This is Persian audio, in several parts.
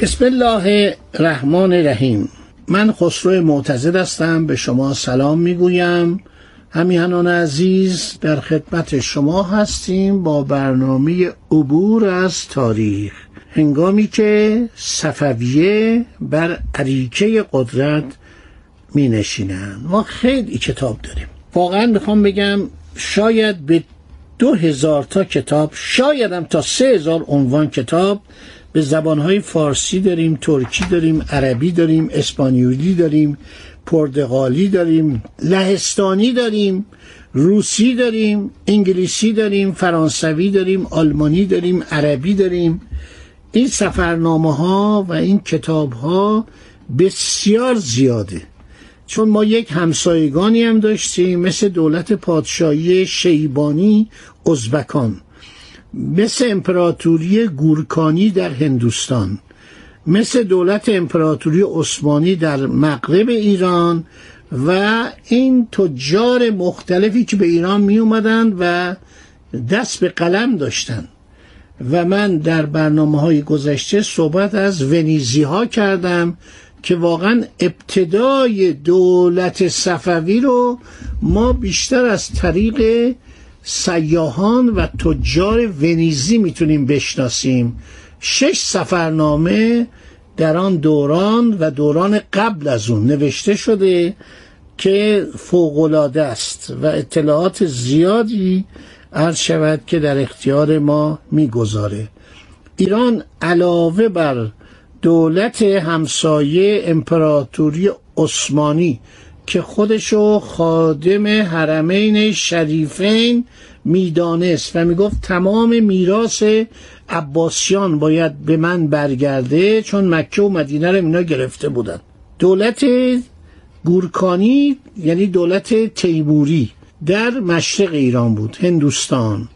بسم الله الرحمن الرحیم. من خسرو معتزد هستم به شما سلام می‌گویم. همیهنان عزیز در خدمت شما هستیم با برنامه عبور از تاریخ. هنگامی که صفویه بر عریکه قدرت می نشینن ما خیلی کتاب داریم. واقعا می‌خوام بگم شاید به دو هزار تا کتاب شاید هم تا سه هزار عنوان کتاب به زبانهای فارسی داریم ترکی داریم عربی داریم اسپانیولی داریم پرتغالی داریم لهستانی داریم روسی داریم انگلیسی داریم فرانسوی داریم آلمانی داریم عربی داریم. این سفرنامه ها و این کتاب ها بسیار زیاده. چون ما یک همسایگانی هم داشتیم مثل دولت پادشاهی شیبانی ازبکان. مثل امپراتوری گورکانی در هندوستان مثل دولت امپراتوری عثمانی در مغرب ایران و این تجار مختلفی که به ایران می اومدن و دست به قلم داشتن. و من در برنامه های گذشته صحبت از ونیزی ها کردم که واقعا ابتدای دولت صفوی رو ما بیشتر از طریق سیاهان و تجار ونیزی می‌تونیم بشناسیم. شش سفرنامه در آن دوران و دوران قبل از اون نوشته شده که فوقالعاده است و اطلاعات زیادی عرض شود که در اختیار ما می‌گذاره. ایران علاوه بر دولت همسایه امپراتوری عثمانی که خودشو خادم حرمین شریفین می‌دانست و می‌گفت تمام میراث عباسیان باید به من برگرده چون مکه و مدینه رو اینا گرفته بودن. دولت گورکانی یعنی دولت تیموری در مشرق ایران بود هندوستان.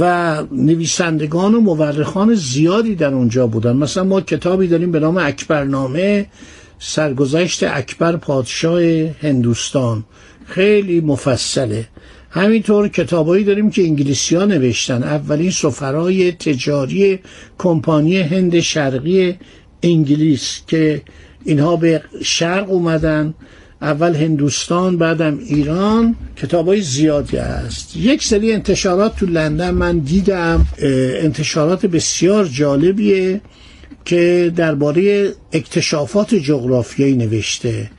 و نویسندگان و مورخان زیادی در اونجا بودن. مثلا ما کتابی داریم به نام اکبرنامه. سرگذشت اکبر پادشاه هندوستان. خیلی مفصله. همینطور کتابایی داریم که انگلیسی ها نوشتن. اولین سفرای تجاری کمپانی هند شرقی انگلیس که اینها به شرق اومدن. اول هندوستان بعدم ایران. کتاب های زیادی هست. یک سری انتشارات تو لندن من دیدم. انتشارات بسیار جالبیه. که درباره اکتشافات جغرافیایی نوشته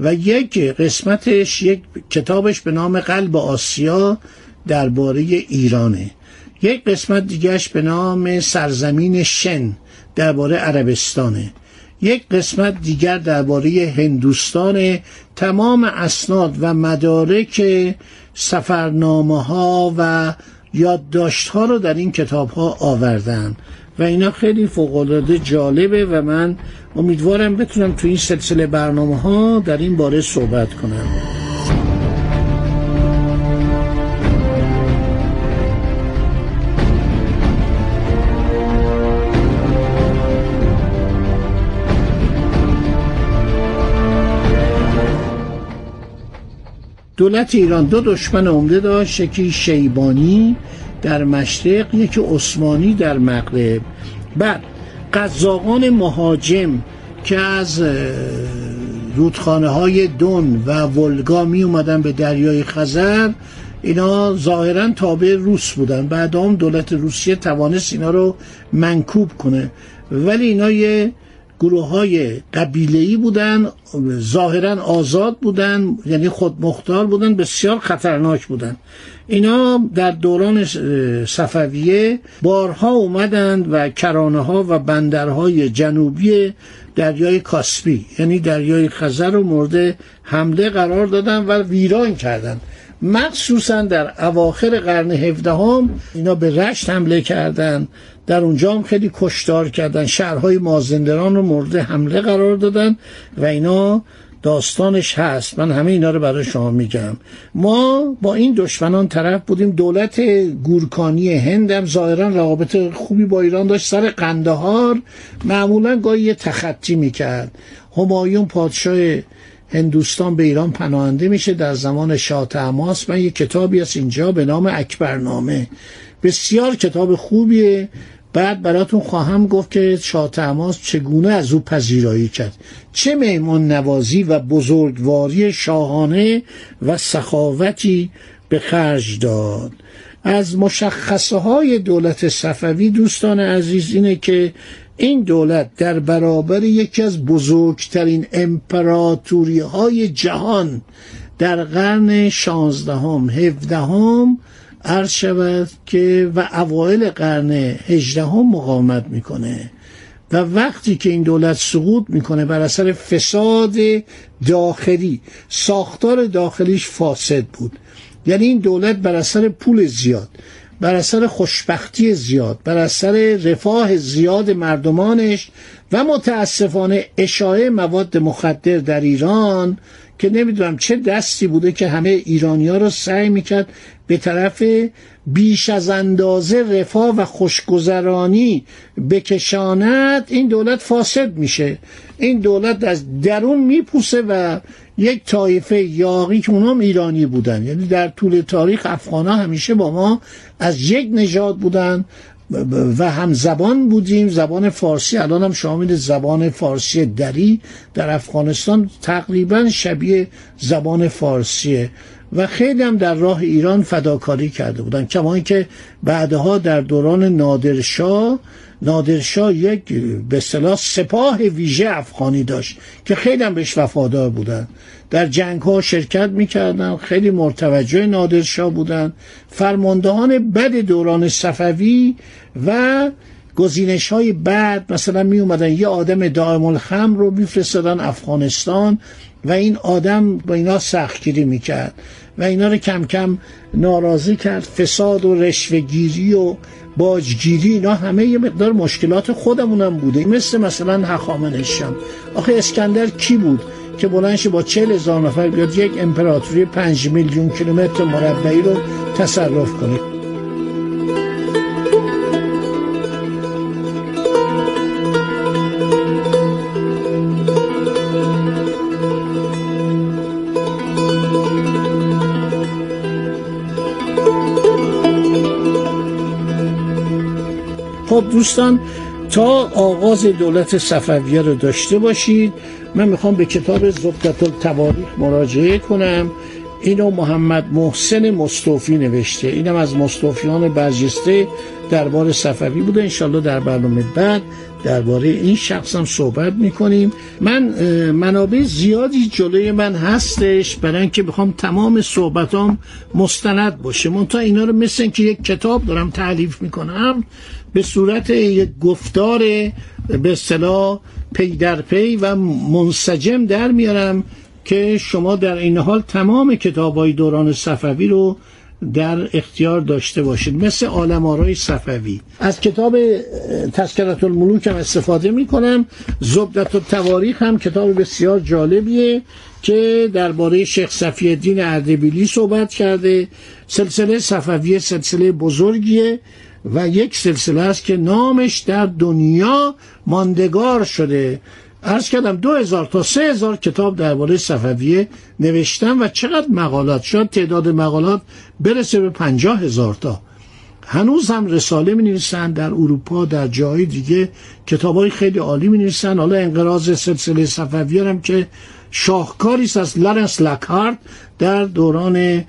و یک قسمتش یک کتابش به نام قلب آسیا درباره ایرانه. یک قسمت دیگهش به نام سرزمین شن درباره عربستانه. یک قسمت دیگر درباره هندوستان تمام اسناد و مدارک سفرنامه ها و یادداشت ها رو در این کتاب ها آوردن. و اینا خیلی فوقالعاده جالبه و من امیدوارم بتونم تو این سلسله برنامه ها در این باره صحبت کنم. دولت ایران دو دشمن عمده داشت یکی شیبانی در مشرق یکی عثمانی در مغرب. بعد قزاقان مهاجم که از رودخانه های دون و ولگا می اومدن به دریای خزر اینا ظاهرا تابع روس بودن. بعد هم دولت روسیه توانست اینا رو منکوب کنه. ولی اینا یه گروه های قبیله بودن ظاهرا آزاد بودن یعنی خودمختار بودن بسیار خطرناک بودن. اینا در دوران صفویه بارها اومدند و کرانه ها و بندرهای جنوبی دریای کاسپی یعنی دریای خزر رو مورد حمله قرار دادن و ویران کردند مخصوصا در اواخر قرن هفدهم اینا به رشت حمله کردن. در اونجا هم خیلی کشتار کردن. شهرهای مازندران رو مورد حمله قرار دادن و اینا داستانش هست. من همه اینا رو برای شما میگم. ما با این دشمنان طرف بودیم. دولت گورکانی هندم ظاهرا روابط خوبی با ایران داشت. سر قندهار معمولا گاهی یه تخطی می‌کرد. همایون پادشاه هندوستان به ایران پناهنده میشه در زمان شاه تماس. من یه کتابی از اینجا به نام اکبرنامه. بسیار کتاب خوبیه. بعد براتون خواهم گفت که شاه تماس چگونه از او پذیرایی کرد. چه میمون نوازی و بزرگواری شاهانه و سخاوتی به خرج داد. از مشخصه های دولت صفوی دوستان عزیز اینه که این دولت در برابر یکی از بزرگترین امپراتوری های جهان در قرن شانزدهم هفدهم عرض شود که و اوایل قرن هجدهم مقاومت می‌کنه. و وقتی که این دولت سقوط می‌کنه بر اثر فساد داخلی ساختار داخلیش فاسد بود. یعنی این دولت بر اثر پول زیاد. بر اثر خوشبختی زیاد بر اثر رفاه زیاد مردمانش و متاسفانه اشاعه مواد مخدر در ایران که نمی‌دونم چه دستی بوده که همه ایرانی ها رو سعی می‌کرد به طرف بیش از اندازه رفاه و خوشگذرانی بکشاند این دولت فاسد میشه. این دولت از درون میپوسه و یک طایفه یاقی که اونام ایرانی بودن. یعنی در طول تاریخ افغان همیشه با ما از یک نژاد بودن و هم زبان بودیم. زبان فارسی الان هم شامل زبان فارسی دری در افغانستان تقریبا شبیه زبان فارسیه. و خیلی هم در راه ایران فداکاری کرده بودن کما که بعدها در دوران نادرشاه نادرشاه یک به اصطلاح سپاه ویژه افغانی داشت که خیلی هم بهش وفادار بودن. در جنگ ها شرکت می‌کردن خیلی مرتوجه نادرشاه بودن. فرماندهان بد دوران صفوی و گزینش های بعد مثلا می اومدن یه آدم دائم الخم رو میفرستادن افغانستان و این آدم با اینا سختگیری می‌کرد و اینا رو کم کم ناراضی کرد. فساد و رشوهگیری و باجگیری اینا همه یه مقدار مشکلات خودمونم بوده. مثل مثلا هخامنشیان. آخه اسکندر کی بود که بلنش با چهل هزار نفر بیاد یک امپراتوری پنج میلیون کیلومتر مربعی رو تصرف کنه؟ خب دوستان تا آغاز دولت صفویه رو داشته باشید من می‌خوام به کتاب زبدت التواریخ مراجعه کنم. اینو محمد محسن مصطفی نوشته. اینم از مصطفیان برجسته دربار صفوی بوده. انشالله در برنامه بعد درباره این شخصم صحبت می‌کنیم. من منابع زیادی جلوی من هستش. برای اینکه بخوام تمام صحبتام مستند باشه. من تا اینا رو مثل اینکه یک کتاب دارم تعلیف می‌کنم. به صورت یک گفتار به اصطلاح پی در پی و منسجم در میارم که شما در این حال تمام کتاب های دوران صفوی رو در اختیار داشته باشید. مثل عالم آرای صفوی. از کتاب تذکرت الملوک هم استفاده می کنم زبدت و تواریخ هم کتاب بسیار جالبیه که درباره شیخ صفی الدین اردبیلی صحبت کرده. سلسله صفوی سلسله بزرگیه. و یک سلسله است که نامش در دنیا ماندگار شده. عرض کردم دو هزار تا سه هزار کتاب درباره صفویه نوشتم و چقدر مقالات شد؟ تعداد مقالات برسه به پنجاه هزار تا. هنوز هم رساله می نویسن در اروپا در جای دیگه. کتاب های خیلی عالی می نویسن حالا انقراض سلسله صفویه هم که شاهکاری است از لارنس لاکهارت در دوران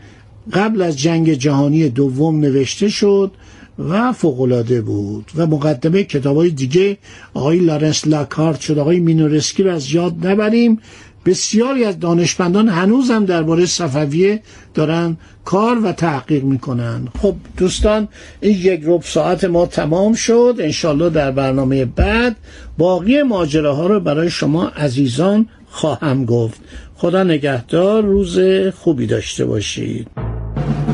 قبل از جنگ جهانی دوم نوشته شد. و فوق‌العاده بود و مقدمه کتاب های دیگه آقای لارنس لاکهارت شد. آقای مینورسکی رو از یاد نبریم. بسیاری از دانشمندان هنوز هم درباره صفویه دارن کار و تحقیق می‌کنن. خب دوستان این یک رب ساعت ما تمام شد. انشالله در برنامه بعد باقی ماجراها رو برای شما عزیزان خواهم گفت. خدا نگهدار روز خوبی داشته باشید.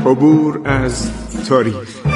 عبور از تاریخ.